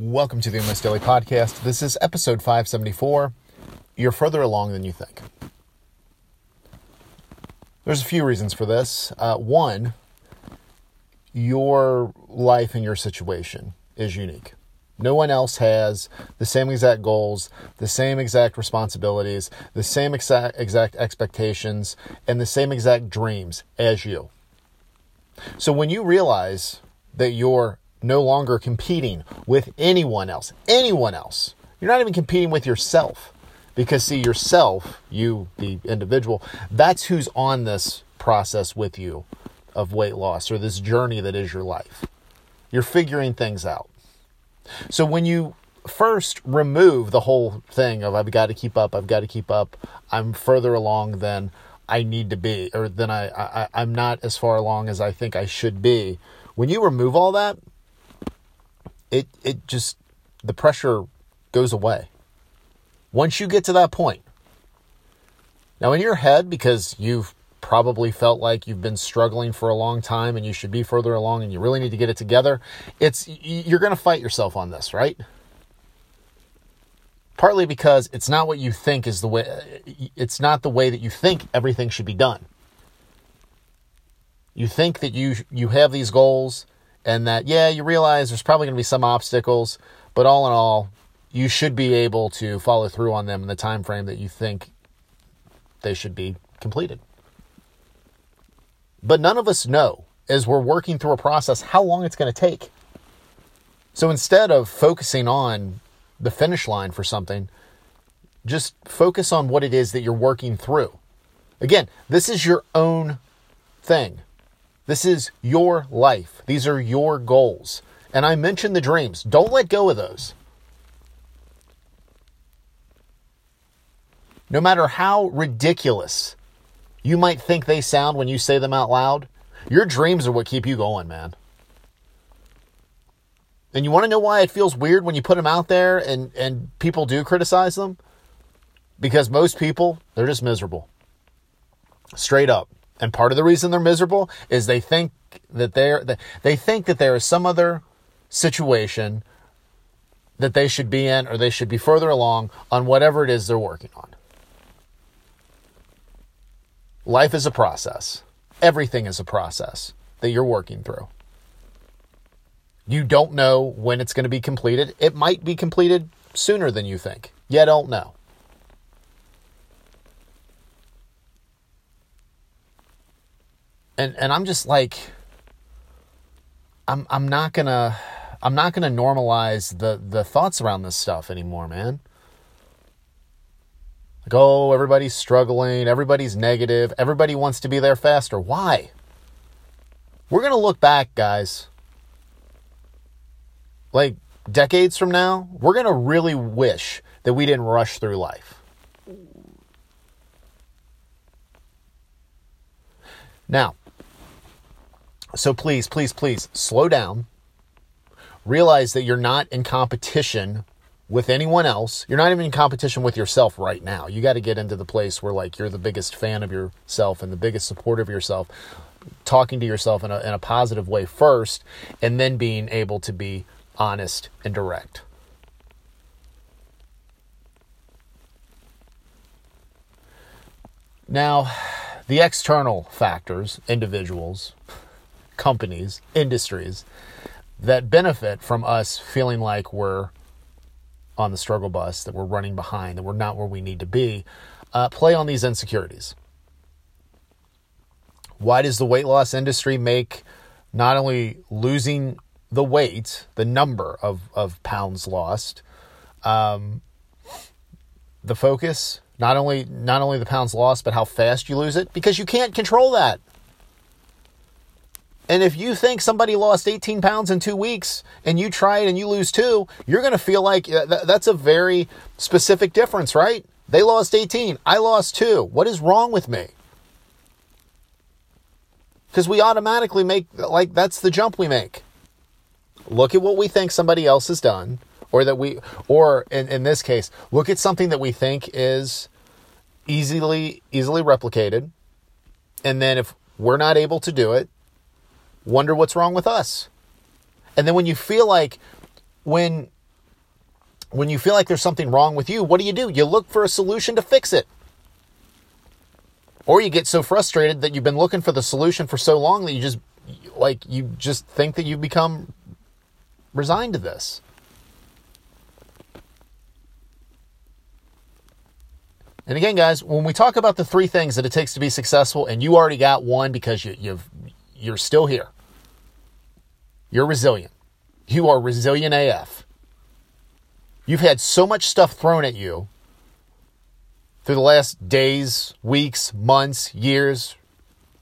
Welcome to the Almost Daily Podcast. This is episode 574. You're further along than you think. There's a few reasons for this. Uh, one, your life and your situation is unique. No one else has the same exact goals, the same exact responsibilities, the same exact, exact expectations, and the same exact dreams as you. So when you realize that you're no longer competing with anyone else. Anyone else. You're not even competing with yourself. Because, see, yourself, you, the individual, that's who's on this process with you of weight loss or this journey that is your life. You're figuring things out. So, when you first remove the whole thing of I've got to keep up, I've got to keep up, I'm further along than I need to be, or than I, I I'm not as far along as I think I should be. When you remove all that, it it just the pressure goes away. Once you get to that point. Now in your head because you've probably felt like you've been struggling for a long time and you should be further along and you really need to get it together, it's you're going to fight yourself on this, right? Partly because it's not what you think is the way uh, it's not the way that you think everything should be done. You think that you you have these goals and that yeah you realize there's probably going to be some obstacles but all in all you should be able to follow through on them in the time frame that you think they should be completed. But none of us know as we're working through a process how long it's going to take. So instead of focusing on the finish line for something just focus on what it is that you're working through. Again this is your own thing this is your life. These are your goals. And I mentioned the dreams. Don't let go of those. No matter how ridiculous you might think they sound when you say them out loud, your dreams are what keep you going, man. And you want to know why it feels weird when you put them out there and, and people do criticize them? Because most people, they're just miserable. Straight up. And part of the reason they're miserable is they think that they're they think that there is some other situation that they should be in or they should be further along on whatever it is they're working on. Life is a process. Everything is a process that you're working through. You don't know when it's going to be completed. It might be completed sooner than you think. You don't know. And and I'm just like I'm I'm not gonna I'm not gonna normalize the the thoughts around this stuff anymore, man. Like, oh, everybody's struggling, everybody's negative, everybody wants to be there faster. Why? We're gonna look back, guys. Like decades from now, we're gonna really wish that we didn't rush through life. Now, so please, please, please slow down. Realize that you're not in competition with anyone else. You're not even in competition with yourself right now. You got to get into the place where like you're the biggest fan of yourself and the biggest supporter of yourself, talking to yourself in a, in a positive way first, and then being able to be honest and direct. Now, the external factors, individuals, companies, industries that benefit from us feeling like we're on the struggle bus, that we're running behind, that we're not where we need to be, uh, play on these insecurities. Why does the weight loss industry make not only losing the weight, the number of, of pounds lost, um, the focus, not only not only the pounds lost, but how fast you lose it? Because you can't control that. And if you think somebody lost 18 pounds in two weeks and you try it and you lose two, you're going to feel like uh, that's a very specific difference, right? They lost 18. I lost two. What is wrong with me? Because we automatically make, like, that's the jump we make. Look at what we think somebody else has done, or that we, or in, in this case, look at something that we think is easily, easily replicated. And then if we're not able to do it, wonder what's wrong with us. And then when you feel like when when you feel like there's something wrong with you, what do you do? You look for a solution to fix it. Or you get so frustrated that you've been looking for the solution for so long that you just like you just think that you've become resigned to this. And again, guys, when we talk about the three things that it takes to be successful, and you already got one because you, you've you're still here, you're resilient. You are resilient AF. You've had so much stuff thrown at you through the last days, weeks, months, years,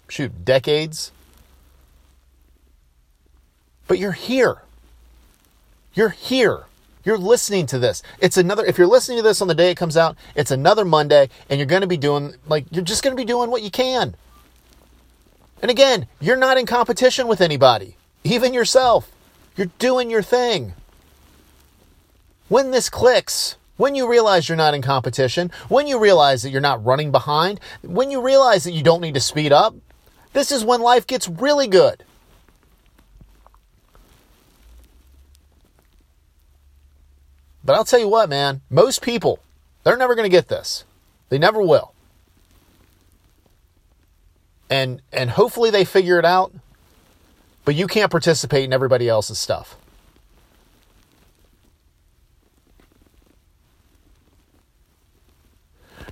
shoot, decades. But you're here. You're here. You're listening to this. It's another, if you're listening to this on the day it comes out, it's another Monday, and you're going to be doing, like, you're just going to be doing what you can. And again, you're not in competition with anybody, even yourself. You're doing your thing. When this clicks, when you realize you're not in competition, when you realize that you're not running behind, when you realize that you don't need to speed up, this is when life gets really good. But I'll tell you what, man, most people, they're never going to get this. They never will. And and hopefully they figure it out, but you can't participate in everybody else's stuff.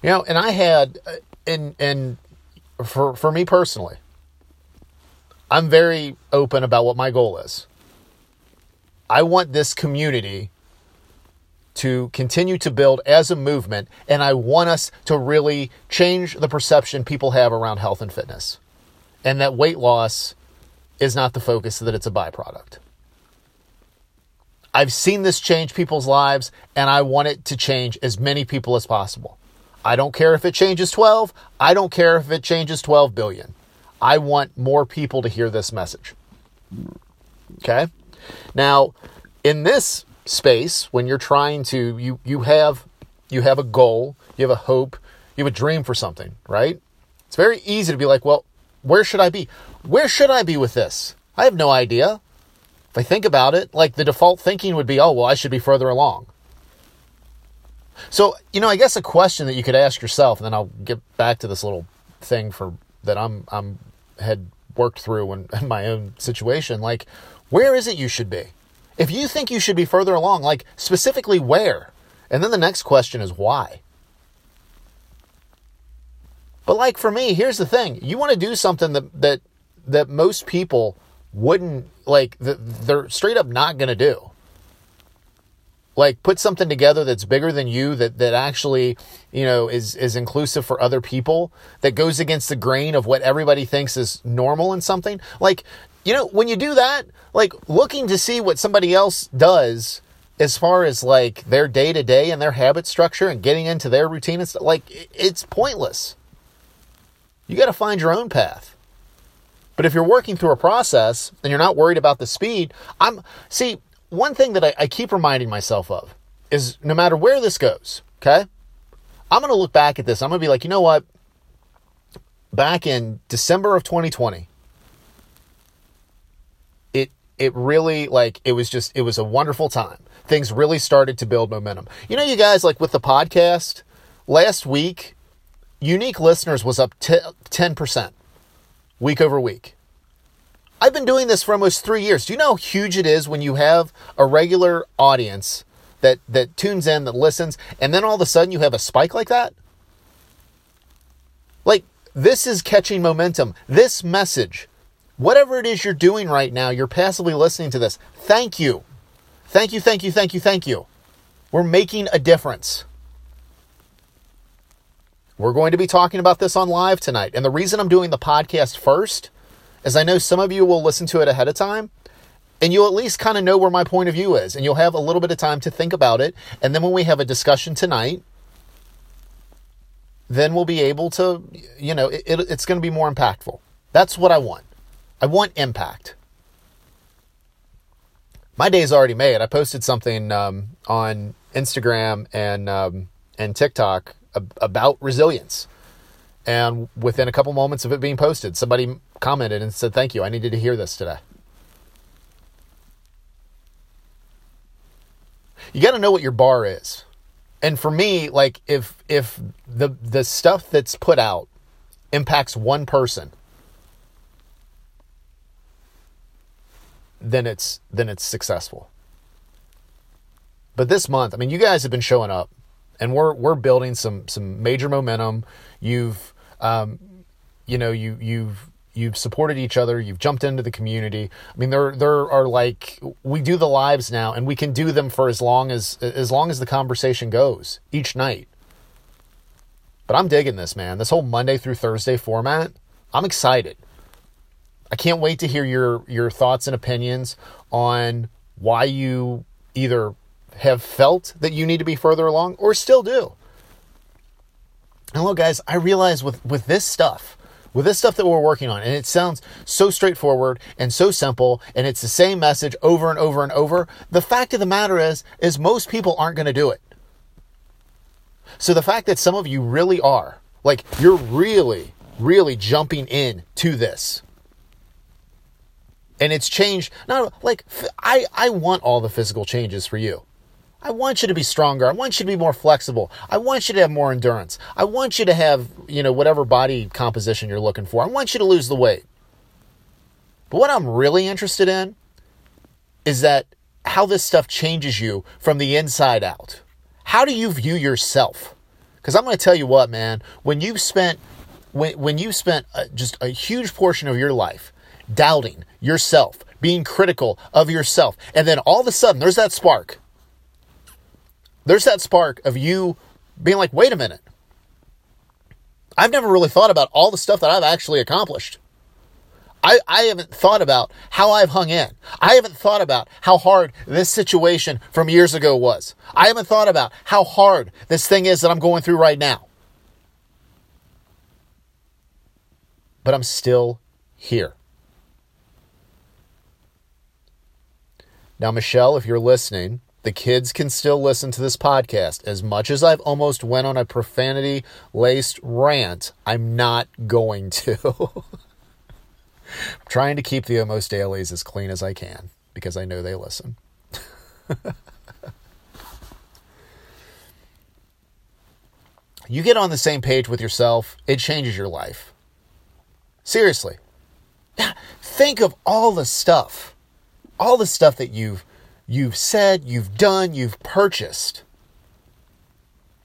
You know, and I had uh, and and for for me personally, I'm very open about what my goal is. I want this community to continue to build as a movement, and I want us to really change the perception people have around health and fitness. And that weight loss is not the focus, that it's a byproduct. I've seen this change people's lives, and I want it to change as many people as possible. I don't care if it changes 12, I don't care if it changes 12 billion. I want more people to hear this message. Okay? Now, in this space when you're trying to you you have you have a goal, you have a hope, you have a dream for something, right? It's very easy to be like, well, where should I be? Where should I be with this? I have no idea. If I think about it, like the default thinking would be, oh, well, I should be further along. So, you know, I guess a question that you could ask yourself, and then I'll get back to this little thing for that I'm I'm had worked through in, in my own situation. Like, where is it you should be? If you think you should be further along, like specifically where? And then the next question is why? But like for me, here's the thing. You want to do something that that that most people wouldn't like they're straight up not going to do. Like put something together that's bigger than you that that actually, you know, is is inclusive for other people that goes against the grain of what everybody thinks is normal in something. Like you know, when you do that, like looking to see what somebody else does as far as like their day to day and their habit structure and getting into their routine and stuff, like it's pointless. You got to find your own path. But if you're working through a process and you're not worried about the speed, I'm see one thing that I, I keep reminding myself of is no matter where this goes, okay, I'm going to look back at this. I'm going to be like, you know what? Back in December of 2020, it really like it was just it was a wonderful time. Things really started to build momentum. You know, you guys like with the podcast last week, unique listeners was up ten percent week over week. I've been doing this for almost three years. Do you know how huge it is when you have a regular audience that that tunes in, that listens, and then all of a sudden you have a spike like that? Like this is catching momentum. This message Whatever it is you're doing right now, you're passively listening to this. Thank you. Thank you, thank you, thank you, thank you. We're making a difference. We're going to be talking about this on live tonight. And the reason I'm doing the podcast first is I know some of you will listen to it ahead of time and you'll at least kind of know where my point of view is and you'll have a little bit of time to think about it. And then when we have a discussion tonight, then we'll be able to, you know, it, it, it's going to be more impactful. That's what I want. I want impact. My day's already made. I posted something um, on Instagram and um, and TikTok about resilience, and within a couple moments of it being posted, somebody commented and said, "Thank you. I needed to hear this today." you got to know what your bar is. And for me, like if if the the stuff that's put out impacts one person, then it's then it's successful. But this month, I mean, you guys have been showing up, and we're we're building some some major momentum. You've, um, you know, you you've you've supported each other. You've jumped into the community. I mean, there there are like we do the lives now, and we can do them for as long as as long as the conversation goes each night. But I'm digging this, man. This whole Monday through Thursday format. I'm excited. I can't wait to hear your your thoughts and opinions on why you either have felt that you need to be further along or still do. Look, guys, I realize with with this stuff, with this stuff that we're working on, and it sounds so straightforward and so simple, and it's the same message over and over and over. The fact of the matter is, is most people aren't going to do it. So the fact that some of you really are, like you're really, really jumping in to this. And it's changed. Not like I, I want all the physical changes for you. I want you to be stronger. I want you to be more flexible. I want you to have more endurance. I want you to have, you know, whatever body composition you're looking for. I want you to lose the weight. But what I'm really interested in is that how this stuff changes you from the inside out. How do you view yourself? Because I'm going to tell you what, man, when you've spent when, when you spent a, just a huge portion of your life doubting yourself, being critical of yourself, and then all of a sudden there's that spark there's that spark of you being like, wait a minute. I've never really thought about all the stuff that I've actually accomplished. I, I haven't thought about how I've hung in. I haven't thought about how hard this situation from years ago was. I haven't thought about how hard this thing is that I'm going through right now. But I'm still here. Now, Michelle, if you're listening, the kids can still listen to this podcast. As much as I've almost went on a profanity laced rant, I'm not going to. I'm trying to keep the Almost Dailies as clean as I can because I know they listen. you get on the same page with yourself, it changes your life. Seriously. Think of all the stuff, all the stuff that you've you've said, you've done, you've purchased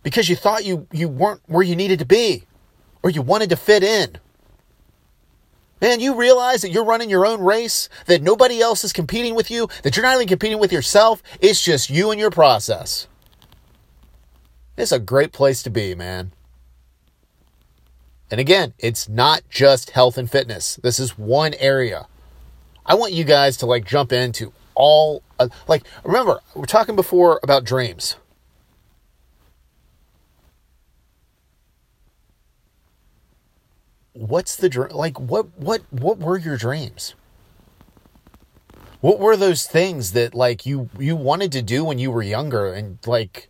because you thought you, you weren't where you needed to be or you wanted to fit in. Man, you realize that you're running your own race, that nobody else is competing with you, that you're not even competing with yourself. It's just you and your process. It's a great place to be, man. And again, it's not just health and fitness. This is one area. I want you guys to like jump into all uh, like remember we're talking before about dreams. What's the dream like what what what were your dreams? What were those things that like you you wanted to do when you were younger and like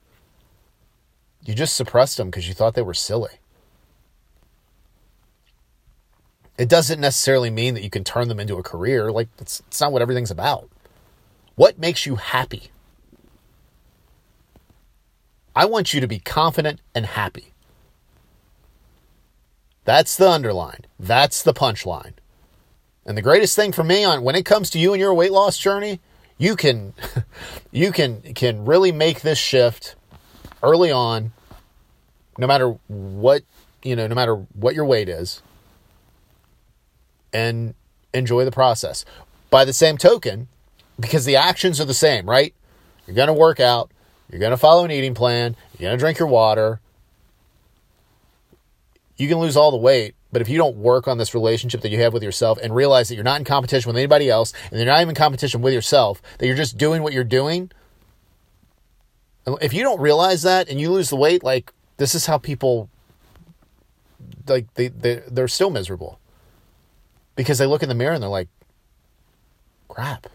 you just suppressed them because you thought they were silly it doesn't necessarily mean that you can turn them into a career like it's, it's not what everything's about what makes you happy? I want you to be confident and happy. That's the underline. That's the punchline. And the greatest thing for me on when it comes to you and your weight loss journey, you can you can can really make this shift early on no matter what, you know, no matter what your weight is and enjoy the process. By the same token, because the actions are the same, right? You're going to work out, you're going to follow an eating plan, you're going to drink your water. You can lose all the weight, but if you don't work on this relationship that you have with yourself and realize that you're not in competition with anybody else and you're not even in competition with yourself, that you're just doing what you're doing, if you don't realize that and you lose the weight, like this is how people like they, they they're still miserable. Because they look in the mirror and they're like, crap.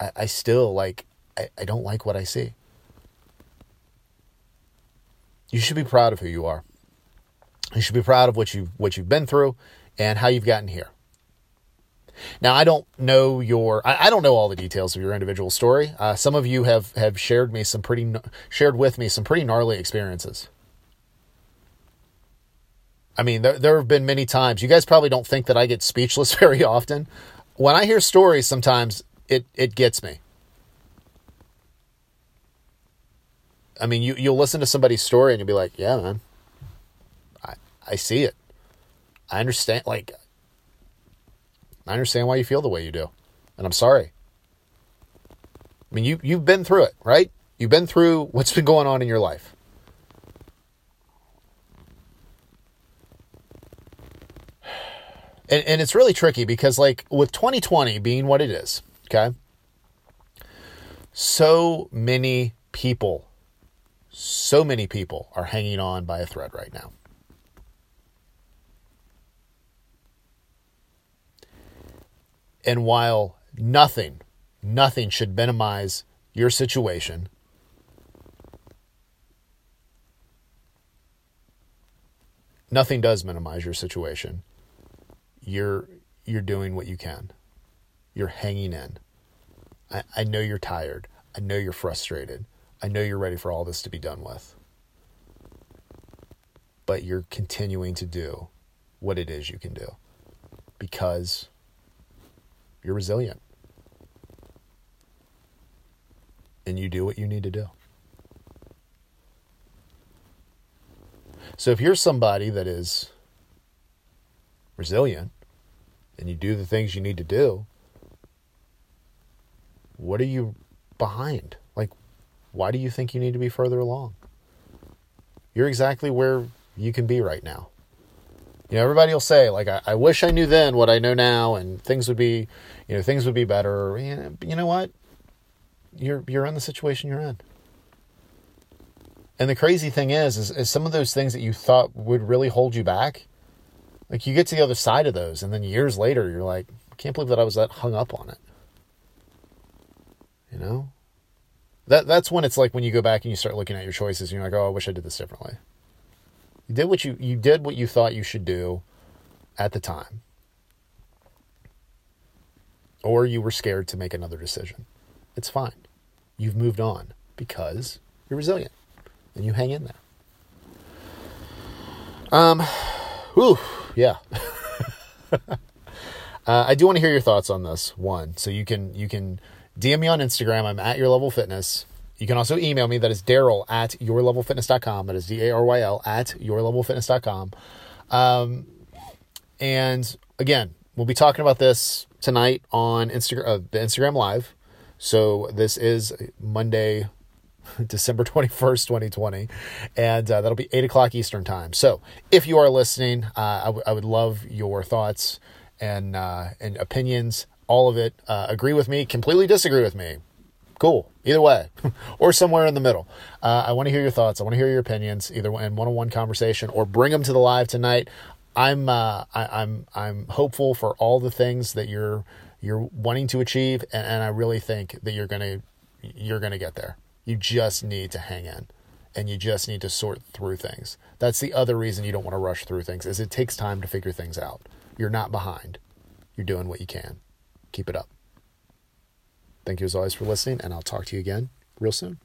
I, I still like I, I don't like what I see. You should be proud of who you are. You should be proud of what you what you've been through and how you've gotten here. Now, I don't know your, I, I don't know all the details of your individual story. Uh, some of you have have shared me some pretty shared with me some pretty gnarly experiences. I mean, there, there have been many times. You guys probably don't think that I get speechless very often. When I hear stories, sometimes it it gets me. I mean, you you'll listen to somebody's story and you'll be like, "Yeah, man, I I see it. I understand. Like, I understand why you feel the way you do, and I'm sorry. I mean, you you've been through it, right? You've been through what's been going on in your life. And, and it's really tricky because, like, with 2020 being what it is, okay, so many people, so many people are hanging on by a thread right now. And while nothing, nothing should minimize your situation, nothing does minimize your situation. You're you're doing what you can. You're hanging in. I, I know you're tired. I know you're frustrated. I know you're ready for all this to be done with. But you're continuing to do what it is you can do because you're resilient. And you do what you need to do. So if you're somebody that is resilient and you do the things you need to do, what are you behind? Like, why do you think you need to be further along? You're exactly where you can be right now. You know, everybody will say, like, I, I wish I knew then what I know now, and things would be, you know, things would be better. You know, what? You're you're in the situation you're in. And the crazy thing is, is, is some of those things that you thought would really hold you back, like you get to the other side of those, and then years later, you're like, I can't believe that I was that hung up on it. You know, that that's when it's like when you go back and you start looking at your choices, and you're like, oh, I wish I did this differently. You did what you you did what you thought you should do at the time. Or you were scared to make another decision. It's fine. You've moved on because you're resilient and you hang in there. Um whew, yeah. uh, I do want to hear your thoughts on this one. So you can you can DM me on Instagram. I'm at your level fitness. You can also email me. That is Daryl at yourlevelfitness.com. That is D A R Y L at yourlevelfitness.com. Um, and again, we'll be talking about this tonight on Instagram, uh, the Instagram Live. So this is Monday, December 21st, 2020. And uh, that'll be 8 o'clock Eastern Time. So if you are listening, uh, I, w- I would love your thoughts and, uh, and opinions, all of it. Uh, agree with me, completely disagree with me cool either way or somewhere in the middle uh, i want to hear your thoughts i want to hear your opinions either in one-on-one conversation or bring them to the live tonight i'm uh, I, am I'm, i'm hopeful for all the things that you're you're wanting to achieve and, and i really think that you're gonna you're gonna get there you just need to hang in and you just need to sort through things. That's the other reason you don't want to rush through things is it takes time to figure things out. You're not behind. You're doing what you can. Keep it up. Thank you as always for listening, and I'll talk to you again real soon.